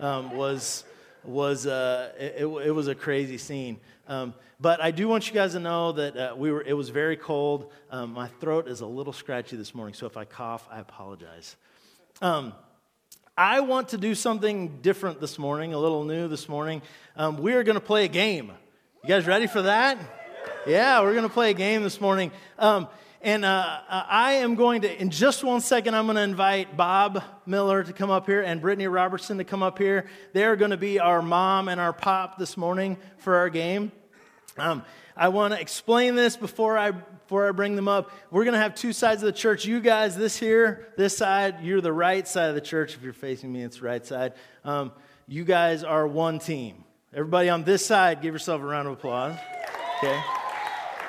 um, was, was uh, it, it, was a crazy scene. Um, but I do want you guys to know that uh, we were, it was very cold. Um, my throat is a little scratchy this morning, so if I cough, I apologize. Um, I want to do something different this morning, a little new this morning. Um, we are going to play a game. You guys ready for that? Yeah, we're going to play a game this morning. And uh, I am going to, in just one second, I'm going to invite Bob Miller to come up here and Brittany Robertson to come up here. They're going to be our mom and our pop this morning for our game. Um, I want to explain this before I before I bring them up. We're going to have two sides of the church. You guys, this here, this side, you're the right side of the church. If you're facing me, it's right side. Um, you guys are one team. Everybody on this side, give yourself a round of applause. Okay.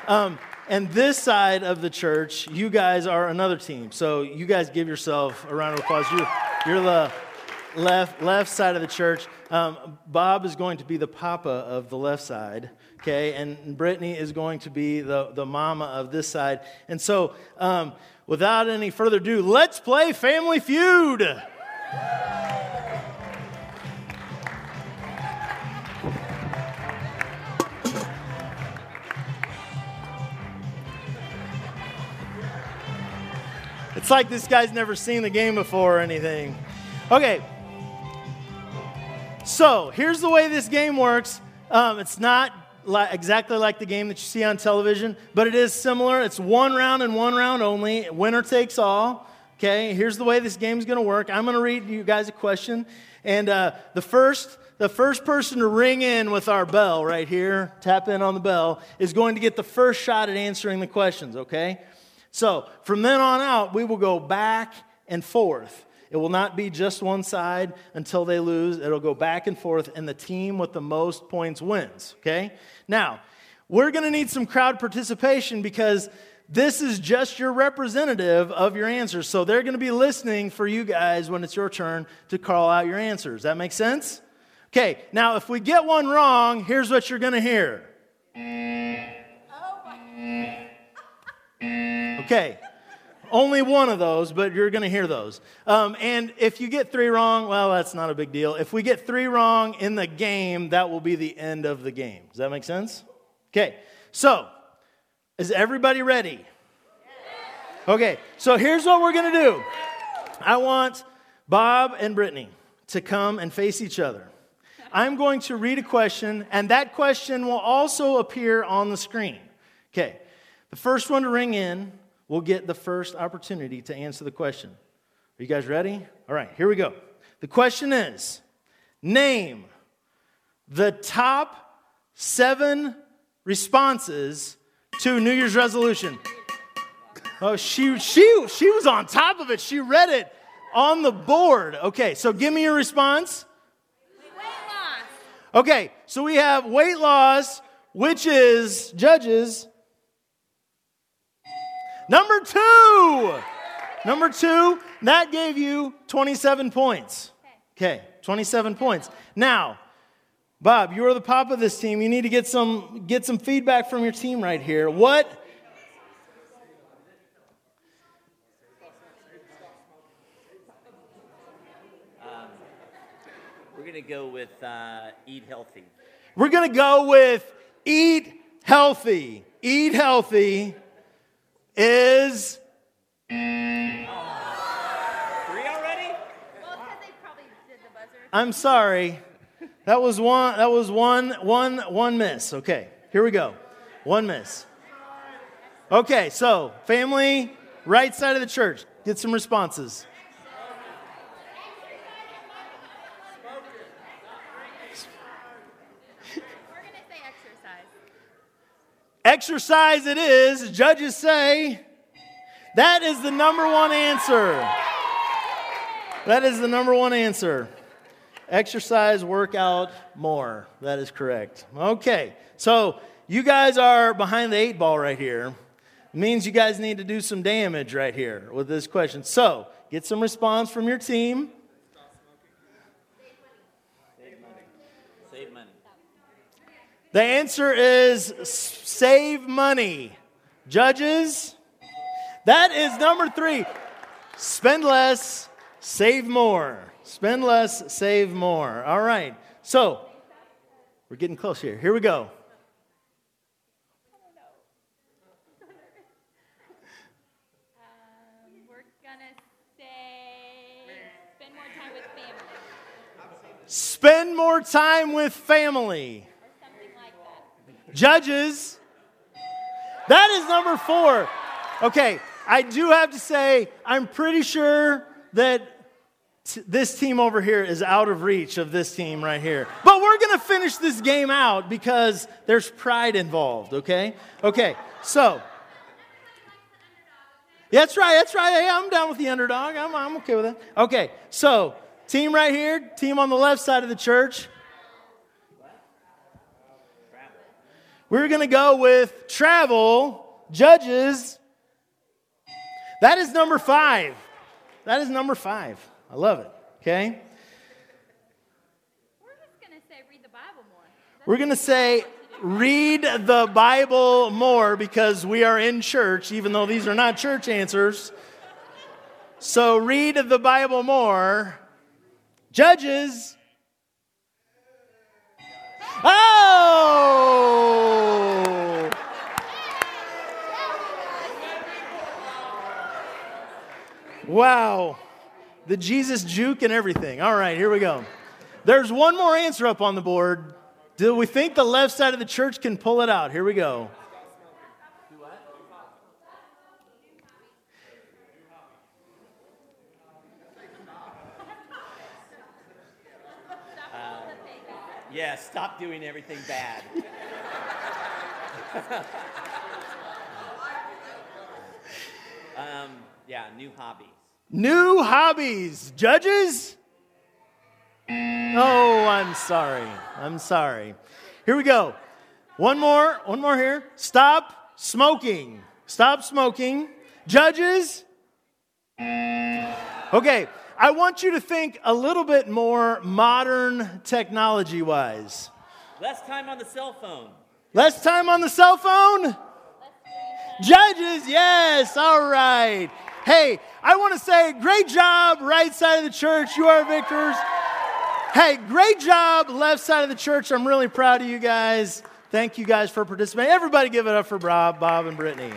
Um, and this side of the church, you guys are another team. So you guys give yourself a round of applause. You, you're the left left side of the church. Um, Bob is going to be the papa of the left side okay? And Brittany is going to be the, the mama of this side. And so, um, without any further ado, let's play Family Feud. It's like this guy's never seen the game before or anything. Okay. So here's the way this game works. Um, it's not like, exactly like the game that you see on television, but it is similar. It's one round and one round only. Winner takes all. Okay, here's the way this game is going to work. I'm going to read you guys a question, and uh, the first the first person to ring in with our bell right here, tap in on the bell, is going to get the first shot at answering the questions. Okay, so from then on out, we will go back and forth. It will not be just one side until they lose. It'll go back and forth, and the team with the most points wins. Okay? Now, we're going to need some crowd participation because this is just your representative of your answers. So they're going to be listening for you guys when it's your turn to call out your answers. That makes sense? Okay, now if we get one wrong, here's what you're going to hear. Oh Okay, only one of those, but you're going to hear those. Um, and if you get three wrong, well, that's not a big deal. If we get three wrong in the game, that will be the end of the game. Does that make sense? Okay, so is everybody ready? Okay, so here's what we're going to do I want Bob and Brittany to come and face each other. I'm going to read a question, and that question will also appear on the screen. Okay, the first one to ring in will get the first opportunity to answer the question. Are you guys ready? All right, here we go. The question is Name the top seven responses to New Year's resolution. Oh, she, she, she was on top of it. She read it on the board. Okay, so give me your response. Weight loss. Okay, so we have weight loss, which is, judges, Number two. Number two, that gave you 27 points. Okay, 27 points. Now, Bob, you are the pop of this team. You need to get some get some feedback from your team right here. What um, we're going to go with uh, eat healthy. We're going to go with eat healthy. Eat healthy is. Three already? Well, they probably did the buzzer. I'm sorry. That was one. That was one. One. One miss. Okay. Here we go. One miss. Okay. So family, right side of the church. Get some responses. Exercise it is, judges say. That is the number one answer. That is the number one answer. Exercise, work out more. That is correct. Okay, so you guys are behind the eight ball right here. It means you guys need to do some damage right here with this question. So get some response from your team. The answer is save money. Judges, that is number three. Spend less, save more. Spend less, save more. All right. So, we're getting close here. Here we go. Um, we're gonna say spend more time with family. spend more time with family Spend more time with family. or something like that. Judges. That is number four. Okay, I do have to say, I'm pretty sure that t- this team over here is out of reach of this team right here. But we're going to finish this game out because there's pride involved, okay? Okay, so. That's right, that's right. Hey, I'm down with the underdog. I'm, I'm okay with that. Okay, so team right here, team on the left side of the church. We're going to go with travel, judges. That is number five. That is number five. I love it. Okay? We're just gonna say read the Bible more. That's We're going to say read the Bible more because we are in church, even though these are not church answers. So read the Bible more. Judges. Oh! Wow. The Jesus juke and everything. All right, here we go. There's one more answer up on the board. Do we think the left side of the church can pull it out? Here we go. Yeah, stop doing everything bad. um, yeah, new hobbies. New hobbies. Judges? Oh, I'm sorry. I'm sorry. Here we go. One more. One more here. Stop smoking. Stop smoking. Judges? Okay. I want you to think a little bit more modern technology wise. Less time on the cell phone. Less time on the cell phone? Judges, yes, all right. Hey, I want to say great job, right side of the church. You are victors. Hey, great job, left side of the church. I'm really proud of you guys. Thank you guys for participating. Everybody give it up for Bob, Bob, and Brittany.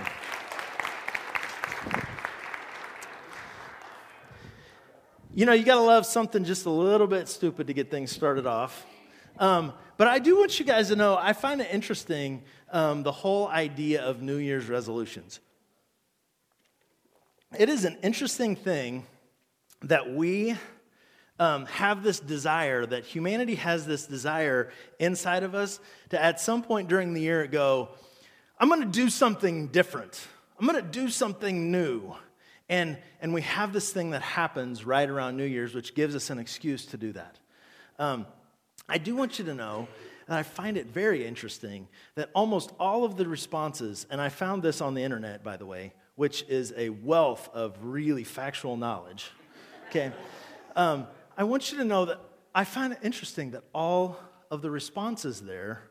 You know, you got to love something just a little bit stupid to get things started off. Um, but I do want you guys to know I find it interesting um, the whole idea of New Year's resolutions. It is an interesting thing that we um, have this desire, that humanity has this desire inside of us to at some point during the year go, I'm going to do something different. I'm going to do something new. And, and we have this thing that happens right around New Year's, which gives us an excuse to do that. Um, I do want you to know that I find it very interesting that almost all of the responses, and I found this on the internet, by the way, which is a wealth of really factual knowledge, okay? Um, I want you to know that I find it interesting that all of the responses there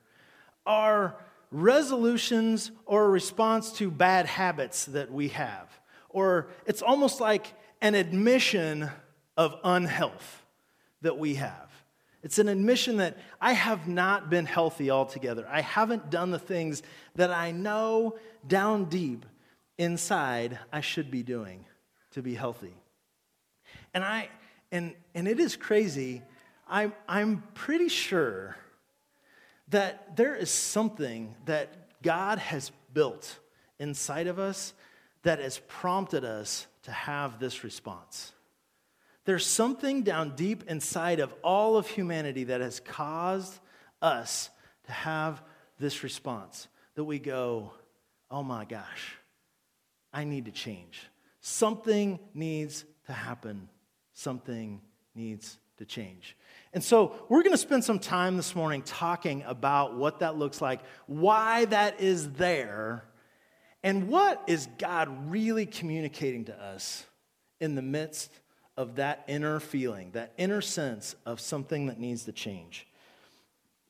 are resolutions or a response to bad habits that we have. Or it's almost like an admission of unhealth that we have. It's an admission that I have not been healthy altogether. I haven't done the things that I know down deep inside I should be doing to be healthy. And I and and it is crazy. I'm I'm pretty sure that there is something that God has built inside of us that has prompted us to have this response. There's something down deep inside of all of humanity that has caused us to have this response that we go, oh my gosh, I need to change. Something needs to happen. Something needs to change. And so we're going to spend some time this morning talking about what that looks like, why that is there, and what is God really communicating to us in the midst of that inner feeling, that inner sense of something that needs to change.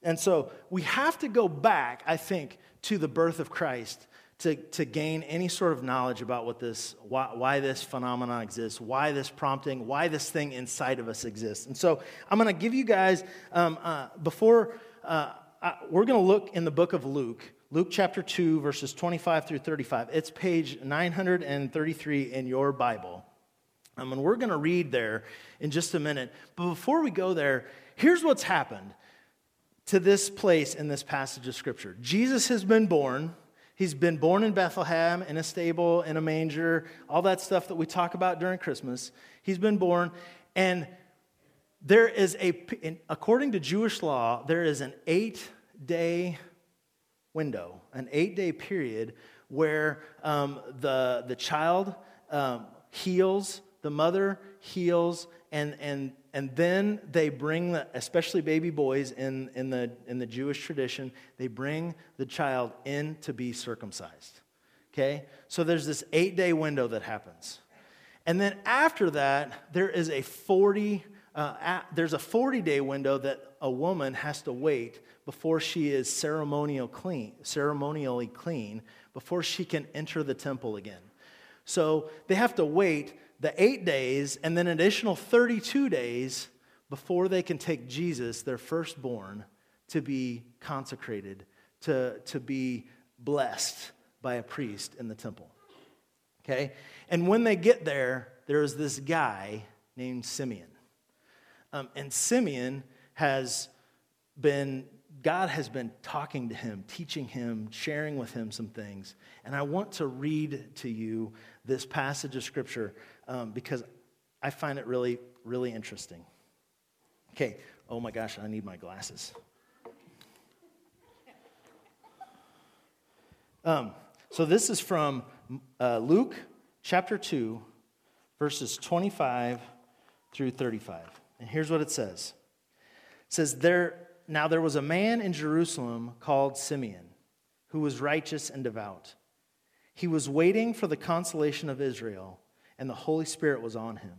And so we have to go back, I think, to the birth of Christ to, to gain any sort of knowledge about what this, why, why this phenomenon exists, why this prompting, why this thing inside of us exists. And so I'm going to give you guys, um, uh, before, uh, I, we're going to look in the book of Luke, Luke chapter 2, verses 25 through 35. It's page 933 in your Bible. And we're going to read there in just a minute. But before we go there, here's what's happened to this place in this passage of Scripture Jesus has been born. He's been born in Bethlehem, in a stable, in a manger, all that stuff that we talk about during Christmas. He's been born. And there is a, according to Jewish law, there is an eight day window, an eight day period where um, the, the child um, heals, the mother heals, and, and and then they bring, the, especially baby boys in, in, the, in the Jewish tradition, they bring the child in to be circumcised. Okay? So there's this eight day window that happens. And then after that, there is a 40, uh, at, there's a 40 day window that a woman has to wait before she is ceremonial clean, ceremonially clean, before she can enter the temple again. So they have to wait the eight days and then an additional 32 days before they can take Jesus, their firstborn, to be consecrated, to, to be blessed by a priest in the temple. Okay? And when they get there, there is this guy named Simeon. Um, and Simeon has been, God has been talking to him, teaching him, sharing with him some things. And I want to read to you this passage of scripture um, because I find it really, really interesting. Okay, oh my gosh, I need my glasses. Um, so this is from uh, Luke chapter 2, verses 25 through 35. And here's what it says It says, there, Now there was a man in Jerusalem called Simeon, who was righteous and devout. He was waiting for the consolation of Israel and the Holy Spirit was on him.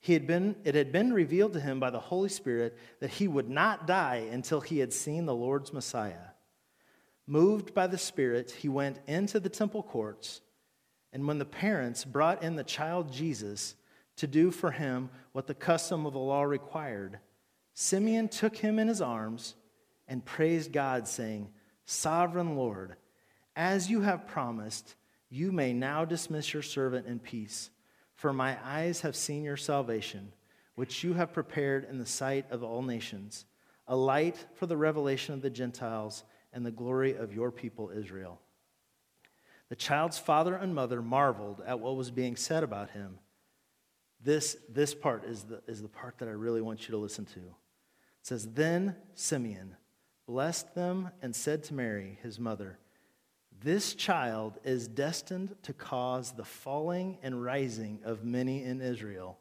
He had been, it had been revealed to him by the Holy Spirit that he would not die until he had seen the Lord's Messiah. Moved by the Spirit, he went into the temple courts, and when the parents brought in the child Jesus to do for him what the custom of the law required, Simeon took him in his arms and praised God, saying, Sovereign Lord, as you have promised, you may now dismiss your servant in peace, for my eyes have seen your salvation, which you have prepared in the sight of all nations, a light for the revelation of the Gentiles and the glory of your people Israel. The child's father and mother marveled at what was being said about him. This, this part is the, is the part that I really want you to listen to. It says, Then Simeon blessed them and said to Mary, his mother, this child is destined to cause the falling and rising of many in Israel,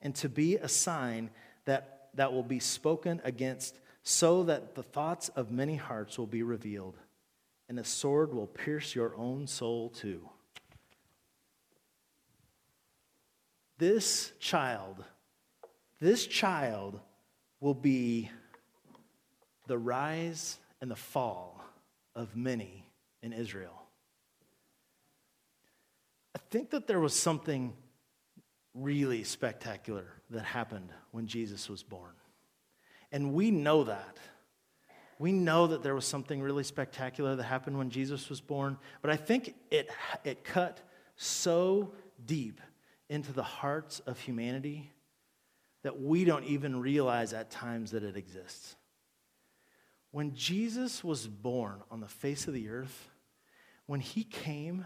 and to be a sign that, that will be spoken against, so that the thoughts of many hearts will be revealed, and a sword will pierce your own soul too. This child, this child will be the rise and the fall of many in Israel. I think that there was something really spectacular that happened when Jesus was born. And we know that. We know that there was something really spectacular that happened when Jesus was born, but I think it, it cut so deep into the hearts of humanity that we don't even realize at times that it exists. When Jesus was born on the face of the earth, when he came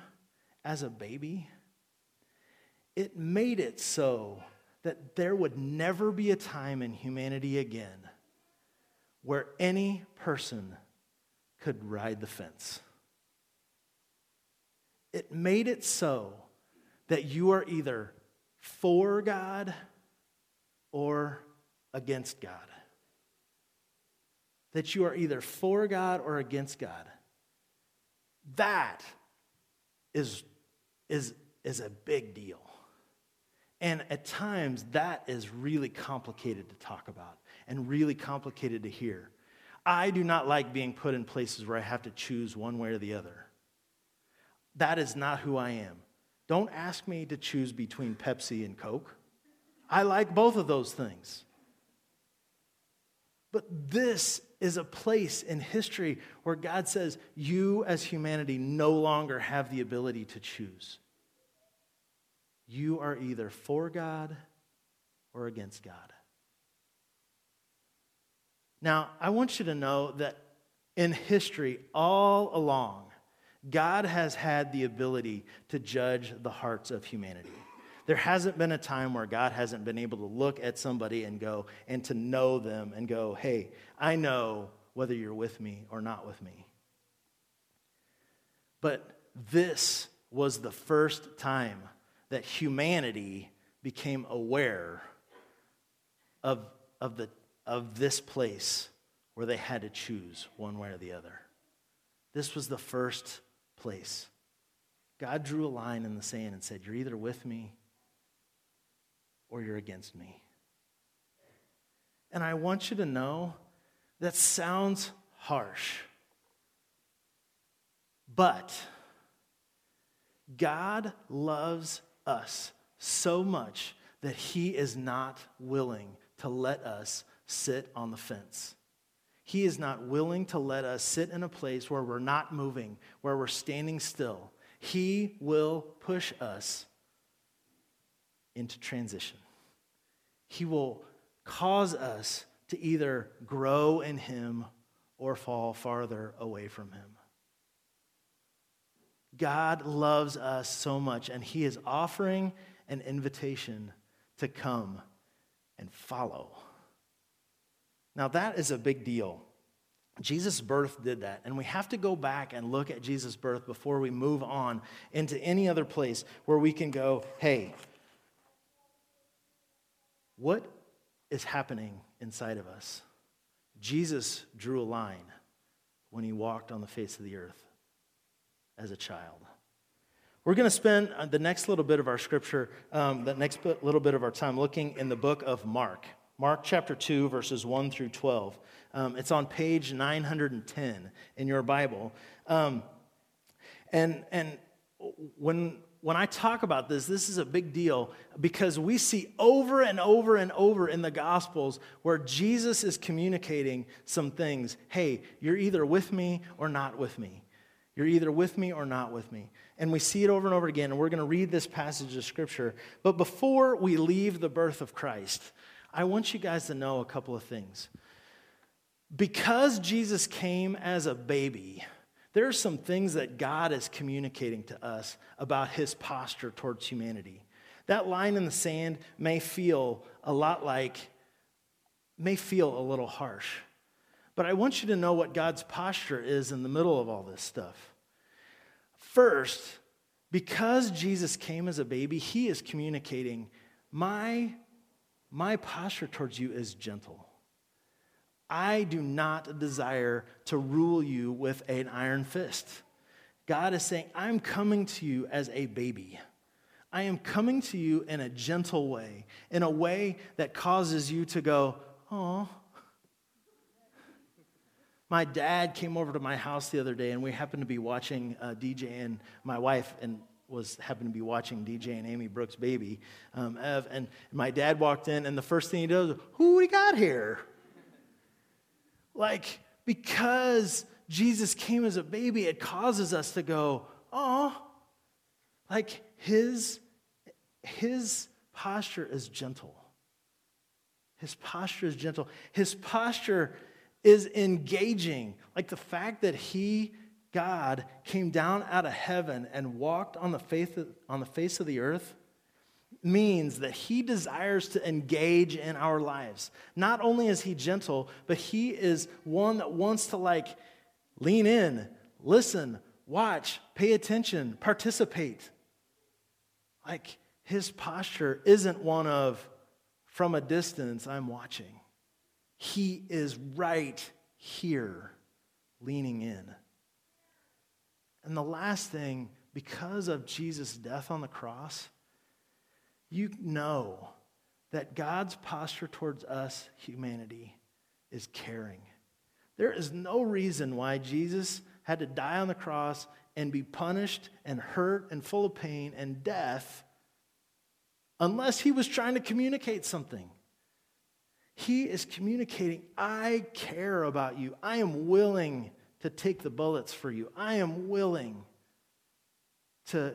as a baby, it made it so that there would never be a time in humanity again where any person could ride the fence. It made it so that you are either for God or against God that you are either for God or against God. That is, is, is a big deal. And at times, that is really complicated to talk about and really complicated to hear. I do not like being put in places where I have to choose one way or the other. that is not who I am. Don't ask me to choose between Pepsi and Coke. I like both of those things. But this is a place in history where God says, You as humanity no longer have the ability to choose. You are either for God or against God. Now, I want you to know that in history, all along, God has had the ability to judge the hearts of humanity. There hasn't been a time where God hasn't been able to look at somebody and go, and to know them and go, hey, I know whether you're with me or not with me. But this was the first time that humanity became aware of, of, the, of this place where they had to choose one way or the other. This was the first place. God drew a line in the sand and said, You're either with me or you're against me. And I want you to know that sounds harsh. But God loves us so much that He is not willing to let us sit on the fence. He is not willing to let us sit in a place where we're not moving, where we're standing still. He will push us into transition. He will cause us to either grow in Him or fall farther away from Him. God loves us so much, and He is offering an invitation to come and follow. Now, that is a big deal. Jesus' birth did that. And we have to go back and look at Jesus' birth before we move on into any other place where we can go, hey, what is happening inside of us? Jesus drew a line when he walked on the face of the earth as a child. We're going to spend uh, the next little bit of our scripture, um, the next little bit of our time looking in the book of Mark. Mark chapter 2, verses 1 through 12. Um, it's on page 910 in your Bible. Um, and, and when, when I talk about this, this is a big deal because we see over and over and over in the Gospels where Jesus is communicating some things. Hey, you're either with me or not with me. You're either with me or not with me. And we see it over and over again, and we're going to read this passage of Scripture. But before we leave the birth of Christ, I want you guys to know a couple of things. Because Jesus came as a baby, there are some things that God is communicating to us about his posture towards humanity. That line in the sand may feel a lot like, may feel a little harsh. But I want you to know what God's posture is in the middle of all this stuff. First, because Jesus came as a baby, he is communicating, my my posture towards you is gentle. I do not desire to rule you with an iron fist. God is saying, I'm coming to you as a baby. I am coming to you in a gentle way, in a way that causes you to go, oh. My dad came over to my house the other day, and we happened to be watching uh, DJ and my wife, and was happened to be watching DJ and Amy Brooks' baby, um, Ev, and my dad walked in, and the first thing he does, who we got here? Like, because Jesus came as a baby, it causes us to go, oh, like his, his posture is gentle. His posture is gentle. His posture is engaging. Like the fact that he God came down out of heaven and walked on the, face of, on the face of the earth means that he desires to engage in our lives. Not only is he gentle, but he is one that wants to like lean in, listen, watch, pay attention, participate. Like his posture isn't one of from a distance, I'm watching. He is right here, leaning in. And the last thing, because of Jesus' death on the cross, you know that God's posture towards us, humanity, is caring. There is no reason why Jesus had to die on the cross and be punished and hurt and full of pain and death unless he was trying to communicate something. He is communicating, I care about you. I am willing to take the bullets for you. I am willing to,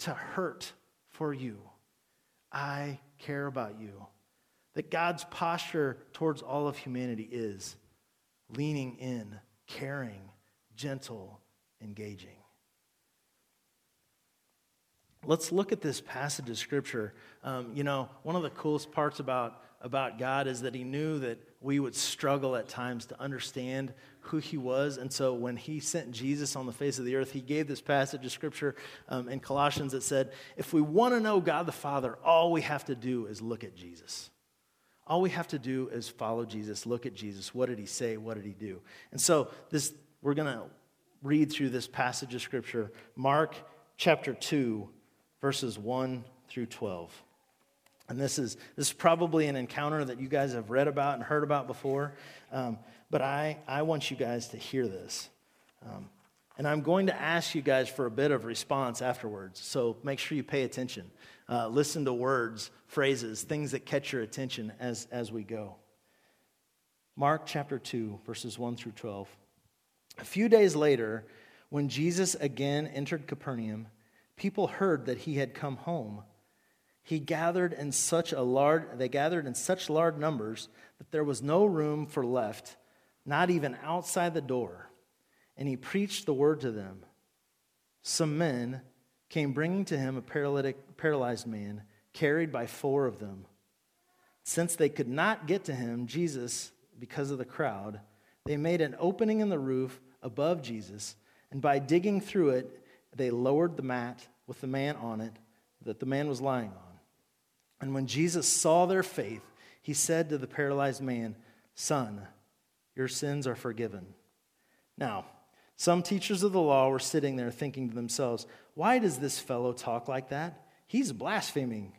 to hurt for you. I care about you. That God's posture towards all of humanity is leaning in, caring, gentle, engaging. Let's look at this passage of scripture. Um, you know, one of the coolest parts about, about God is that He knew that we would struggle at times to understand who He was. And so when He sent Jesus on the face of the earth, He gave this passage of scripture um, in Colossians that said, if we want to know God the Father, all we have to do is look at Jesus. All we have to do is follow Jesus, look at Jesus. What did He say? What did He do? And so this, we're going to read through this passage of scripture, Mark chapter 2 verses 1 through 12. And this is, this is probably an encounter that you guys have read about and heard about before, um, but I, I want you guys to hear this. Um, and I'm going to ask you guys for a bit of response afterwards, so make sure you pay attention. Uh, listen to words, phrases, things that catch your attention as, as we go. Mark chapter 2, verses 1 through 12. A few days later, when Jesus again entered Capernaum, people heard that he had come home. He gathered in such a large they gathered in such large numbers that there was no room for left, not even outside the door. And he preached the word to them. Some men came bringing to him a paralytic paralyzed man carried by four of them. Since they could not get to him, Jesus, because of the crowd, they made an opening in the roof above Jesus, and by digging through it, they lowered the mat with the man on it that the man was lying on. And when Jesus saw their faith, he said to the paralyzed man, Son, your sins are forgiven. Now, some teachers of the law were sitting there thinking to themselves, Why does this fellow talk like that? He's blaspheming.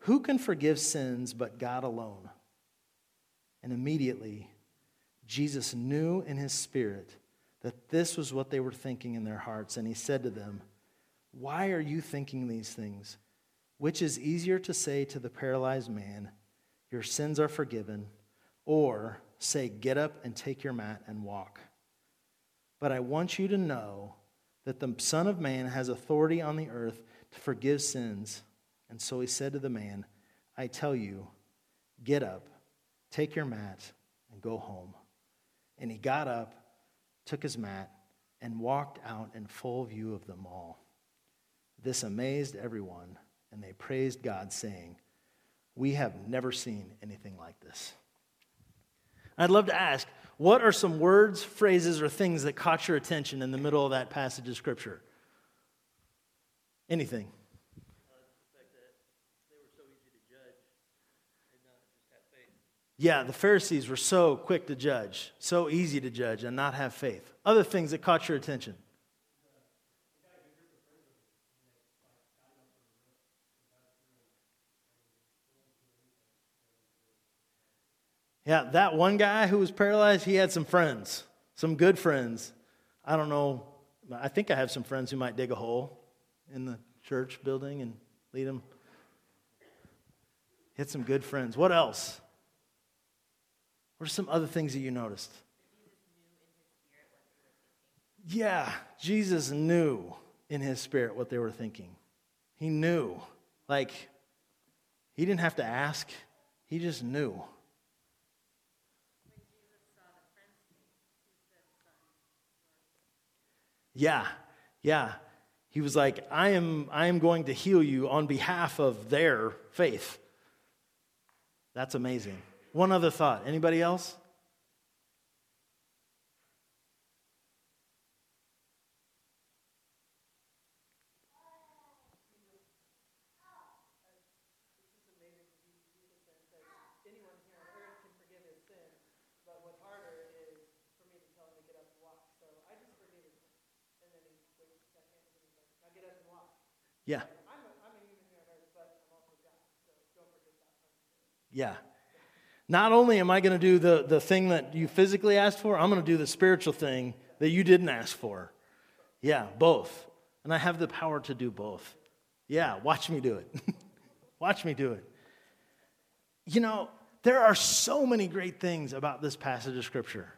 Who can forgive sins but God alone? And immediately, Jesus knew in his spirit that this was what they were thinking in their hearts, and he said to them, Why are you thinking these things? Which is easier to say to the paralyzed man, Your sins are forgiven, or say, Get up and take your mat and walk? But I want you to know that the Son of Man has authority on the earth to forgive sins. And so he said to the man, I tell you, get up, take your mat, and go home. And he got up took his mat, and walked out in full view of them all. This amazed everyone, and they praised God, saying, We have never seen anything like this. I'd love to ask, what are some words, phrases, or things that caught your attention in the middle of that passage of Scripture? Anything? Yeah, the Pharisees were so quick to judge, so easy to judge, and not have faith. Other things that caught your attention? Yeah, that one guy who was paralyzed, he had some friends, some good friends. I don't know, I think I have some friends who might dig a hole in the church building and lead them. He had some good friends. What else? What are some other things that you noticed? Yeah, Jesus knew in his spirit what they were thinking. He knew. Like, he didn't have to ask, he just knew. Yeah, yeah. He was like, I am, I am going to heal you on behalf of their faith. That's amazing. One other thought. Anybody else? Yeah. Yeah. Not only am I going to do the, the thing that you physically asked for, I'm going to do the spiritual thing that you didn't ask for. Yeah, both. And I have the power to do both. Yeah, watch me do it. watch me do it. You know, there are so many great things about this passage of Scripture.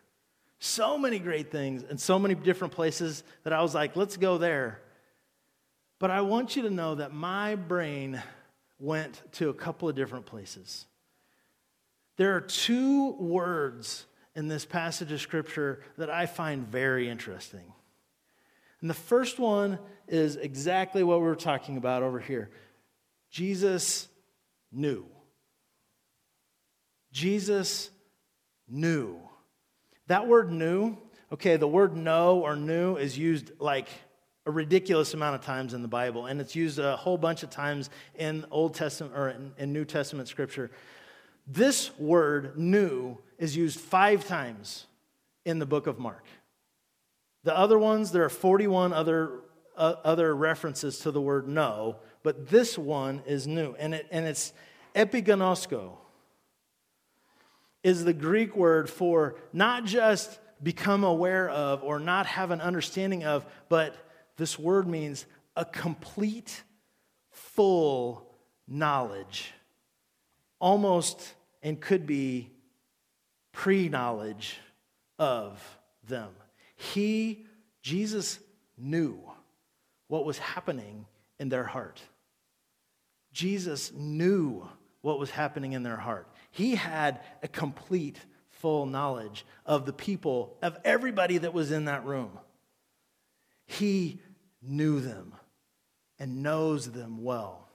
So many great things and so many different places that I was like, let's go there. But I want you to know that my brain went to a couple of different places. There are two words in this passage of Scripture that I find very interesting. And the first one is exactly what we we're talking about over here Jesus knew. Jesus knew. That word knew, okay, the word know or knew is used like a ridiculous amount of times in the Bible, and it's used a whole bunch of times in Old Testament or in, in New Testament scripture. This word new, is used five times in the book of Mark. The other ones, there are 41 other, uh, other references to the word no, but this one is new, and, it, and it's epignosko is the Greek word for not just become aware of or not have an understanding of, but this word means a complete, full knowledge. Almost and could be pre knowledge of them. He, Jesus, knew what was happening in their heart. Jesus knew what was happening in their heart. He had a complete, full knowledge of the people, of everybody that was in that room. He knew them and knows them well.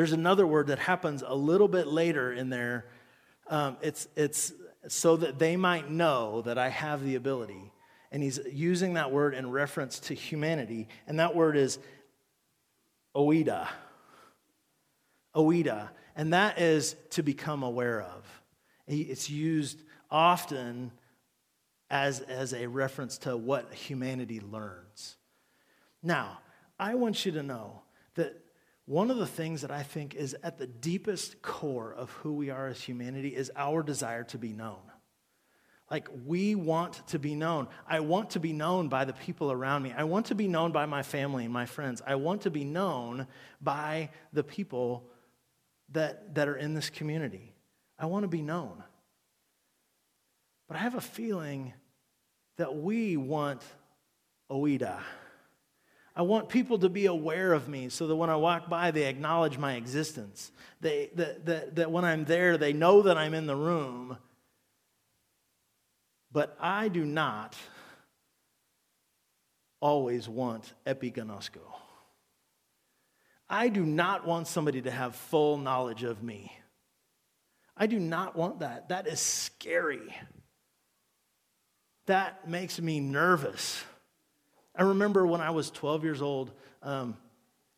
There's another word that happens a little bit later in there. Um, it's, it's so that they might know that I have the ability. And he's using that word in reference to humanity. And that word is oida. Oida and that is to become aware of. It's used often as, as a reference to what humanity learns. Now, I want you to know that one of the things that I think is at the deepest core of who we are as humanity is our desire to be known. Like, we want to be known. I want to be known by the people around me. I want to be known by my family and my friends. I want to be known by the people that, that are in this community. I want to be known. But I have a feeling that we want Oida. I want people to be aware of me so that when I walk by, they acknowledge my existence. They, that, that, that when I'm there, they know that I'm in the room. But I do not always want epignosko. I do not want somebody to have full knowledge of me. I do not want that. That is scary. That makes me nervous. I remember when I was 12 years old, um,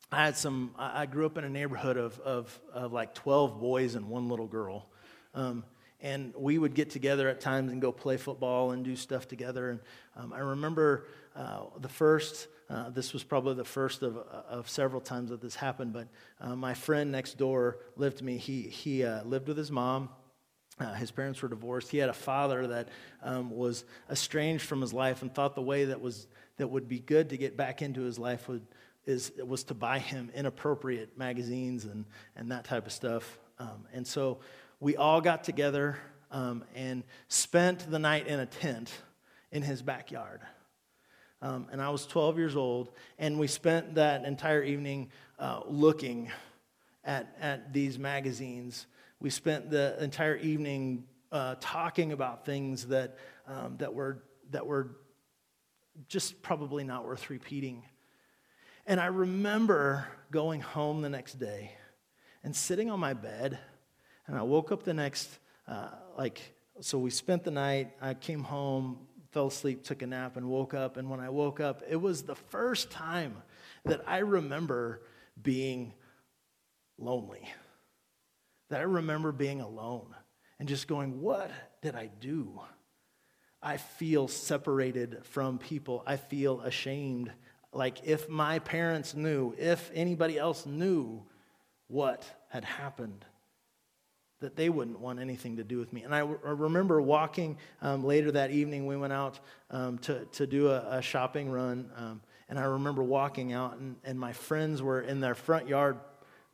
I had some, I grew up in a neighborhood of, of, of like 12 boys and one little girl. Um, and we would get together at times and go play football and do stuff together. And um, I remember uh, the first uh, this was probably the first of, of several times that this happened, but uh, my friend next door lived to me. He, he uh, lived with his mom. Uh, his parents were divorced. He had a father that um, was estranged from his life and thought the way that, was, that would be good to get back into his life would, is, was to buy him inappropriate magazines and, and that type of stuff. Um, and so we all got together um, and spent the night in a tent in his backyard. Um, and I was 12 years old, and we spent that entire evening uh, looking at, at these magazines. We spent the entire evening uh, talking about things that, um, that, were, that were just probably not worth repeating. And I remember going home the next day and sitting on my bed, and I woke up the next, uh, like, so we spent the night. I came home, fell asleep, took a nap, and woke up. And when I woke up, it was the first time that I remember being lonely, that I remember being alone and just going, What did I do? I feel separated from people. I feel ashamed. Like if my parents knew, if anybody else knew what had happened, that they wouldn't want anything to do with me. And I, w- I remember walking um, later that evening, we went out um, to, to do a, a shopping run. Um, and I remember walking out, and, and my friends were in their front yard.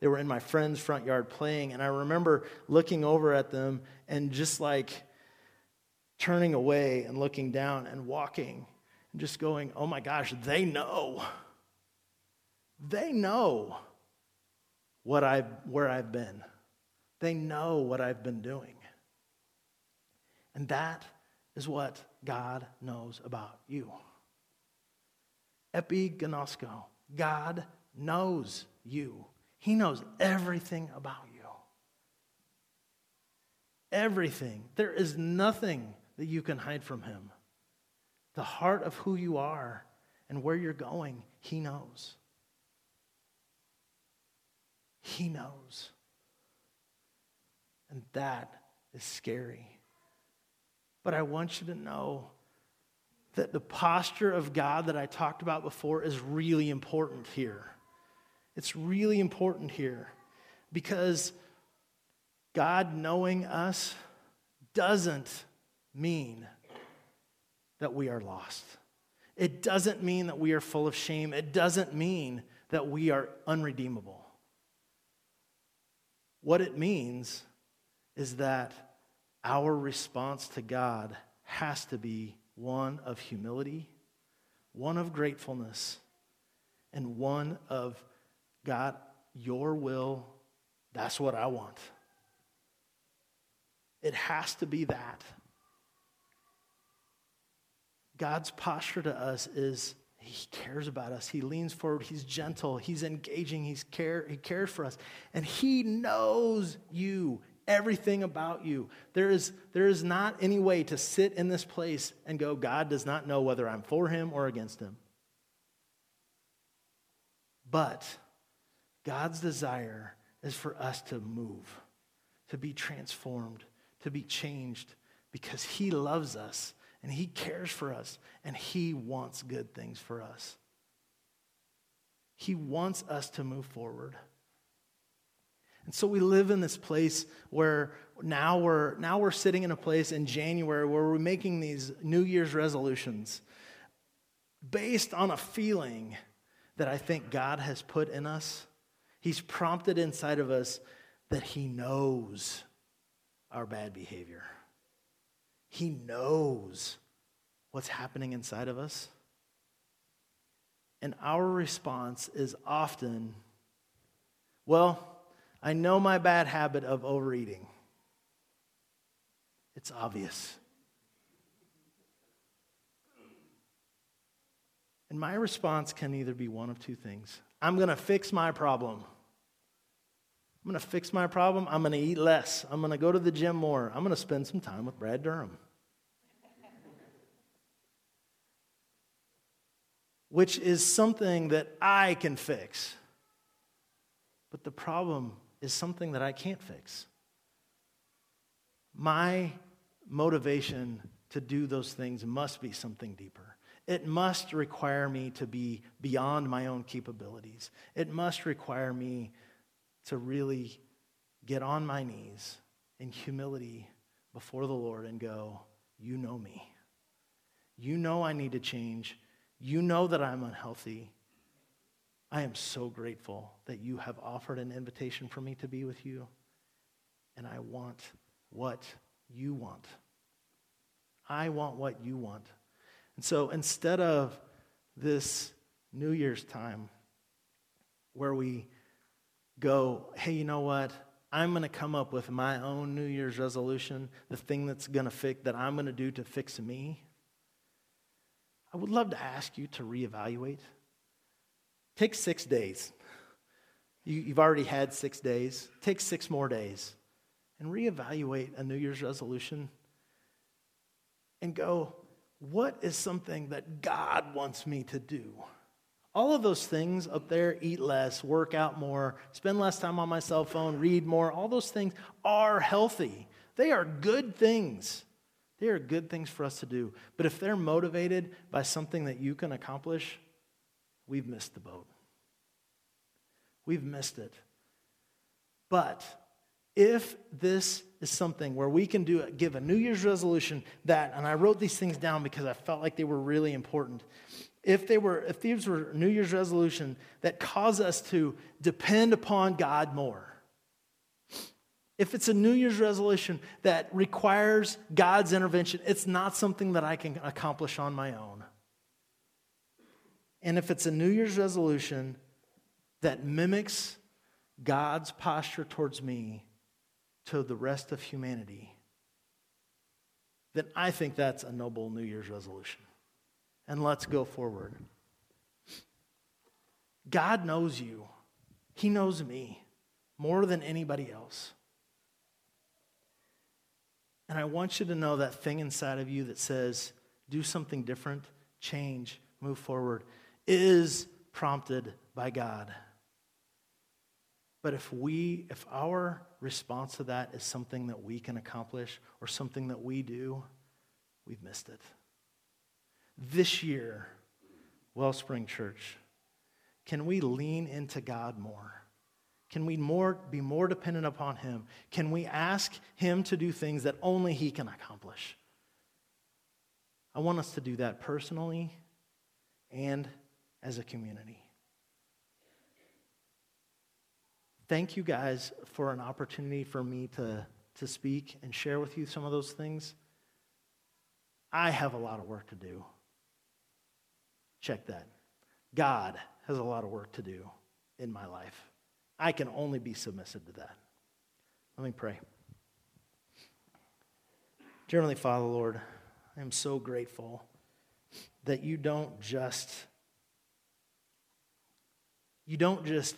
They were in my friend's front yard playing. And I remember looking over at them and just like turning away and looking down and walking and just going, oh my gosh, they know. They know what I've, where I've been. They know what I've been doing. And that is what God knows about you. Epignosko. God knows you. He knows everything about you. Everything. There is nothing that you can hide from Him. The heart of who you are and where you're going, He knows. He knows. And that is scary. But I want you to know that the posture of God that I talked about before is really important here. It's really important here because God knowing us doesn't mean that we are lost. It doesn't mean that we are full of shame. It doesn't mean that we are unredeemable. What it means is that our response to God has to be one of humility, one of gratefulness, and one of God, your will, that's what I want. It has to be that. God's posture to us is he cares about us. He leans forward. He's gentle. He's engaging. He's care, he cares for us. And he knows you everything about you. There is, there is not any way to sit in this place and go, God does not know whether I'm for him or against him. But God's desire is for us to move, to be transformed, to be changed, because he loves us and he cares for us and he wants good things for us. He wants us to move forward. And so we live in this place where now we're, now we're sitting in a place in January where we're making these New Year's resolutions based on a feeling that I think God has put in us. He's prompted inside of us that He knows our bad behavior. He knows what's happening inside of us. And our response is often, well, I know my bad habit of overeating. It's obvious. And my response can either be one of two things I'm going to fix my problem. I'm going to fix my problem. I'm going to eat less. I'm going to go to the gym more. I'm going to spend some time with Brad Durham. Which is something that I can fix. But the problem is something that I can't fix. My motivation to do those things must be something deeper. It must require me to be beyond my own capabilities. It must require me to really get on my knees in humility before the Lord and go, You know me. You know I need to change. You know that I'm unhealthy. I am so grateful that you have offered an invitation for me to be with you, and I want what you want. I want what you want. And so instead of this New Year's time where we go, hey, you know what? I'm going to come up with my own New Year's resolution, the thing that's going to fix, that I'm going to do to fix me. I would love to ask you to reevaluate. Take six days. You, have already had six days. Take six more days and reevaluate a New Year's resolution and go, what is something that God wants me to do? All of those things up there eat less, work out more, spend less time on my cell phone, read more all those things are healthy. They are good things. They are good things for us to do. But if they're motivated by something that you can accomplish, we've missed the boat. We've missed it. But if this is something where we can do give a New Year's resolution that, and I wrote these things down because I felt like they were really important. If they were, if these were New Year's resolution that cause us to depend upon God more, if it's a New Year's resolution that requires God's intervention, it's not something that I can accomplish on my own. And if it's a New Year's resolution that mimics God's posture towards me to the rest of humanity, then I think that's a noble New Year's resolution. And let's go forward. God knows you, He knows me more than anybody else. And I want you to know that thing inside of you that says, do something different, change, move forward, is prompted by God. But if we, if our response to that is something that we can accomplish or something that we do, we've missed it. This year, Wellspring Church, can we lean into God more? Can we more, be more dependent upon Him? Can we ask Him to do things that only He can accomplish? I want us to do that personally and as a community. Thank you guys for an opportunity for me to, to speak and share with you some of those things. I have a lot of work to do. Check that. God has a lot of work to do in my life. I can only be submissive to that. Let me pray. Heavenly Father, Lord, I am so grateful that you don't just you don't just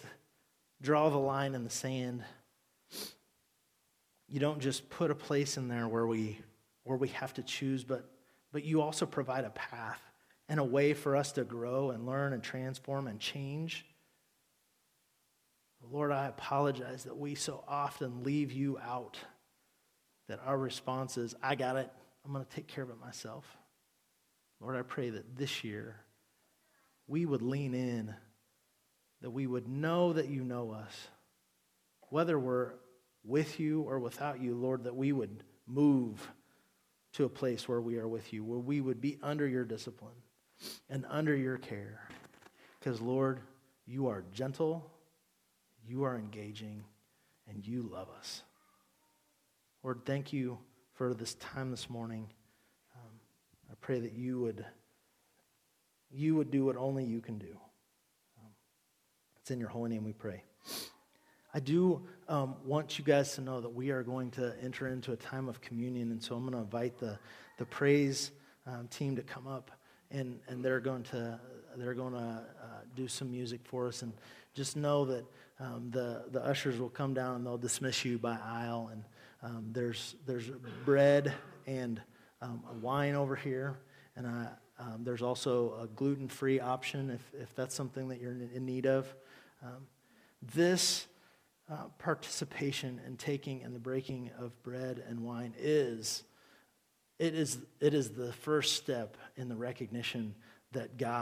draw the line in the sand. You don't just put a place in there where we where we have to choose, but but you also provide a path and a way for us to grow and learn and transform and change. Lord, I apologize that we so often leave you out, that our response is, I got it, I'm going to take care of it myself. Lord, I pray that this year we would lean in, that we would know that you know us, whether we're with you or without you, Lord, that we would move to a place where we are with you, where we would be under your discipline and under your care. Because, Lord, you are gentle you are engaging, and you love us. Lord, thank you for this time this morning. Um, I pray that you would, you would do what only you can do. It's in your holy name we pray. I do um, want you guys to know that we are going to enter into a time of communion, and so I'm going to invite the, the praise um, team to come up, and, and they're going to, they're going to uh, do some music for us. And just know that um, the, the ushers will come down and they'll dismiss you by aisle. And um, there's, there's bread and um, wine over here. And I, um, there's also a gluten free option if, if that's something that you're in need of. Um, this uh, participation in taking and the breaking of bread and wine is it is, it is the first step in the recognition that God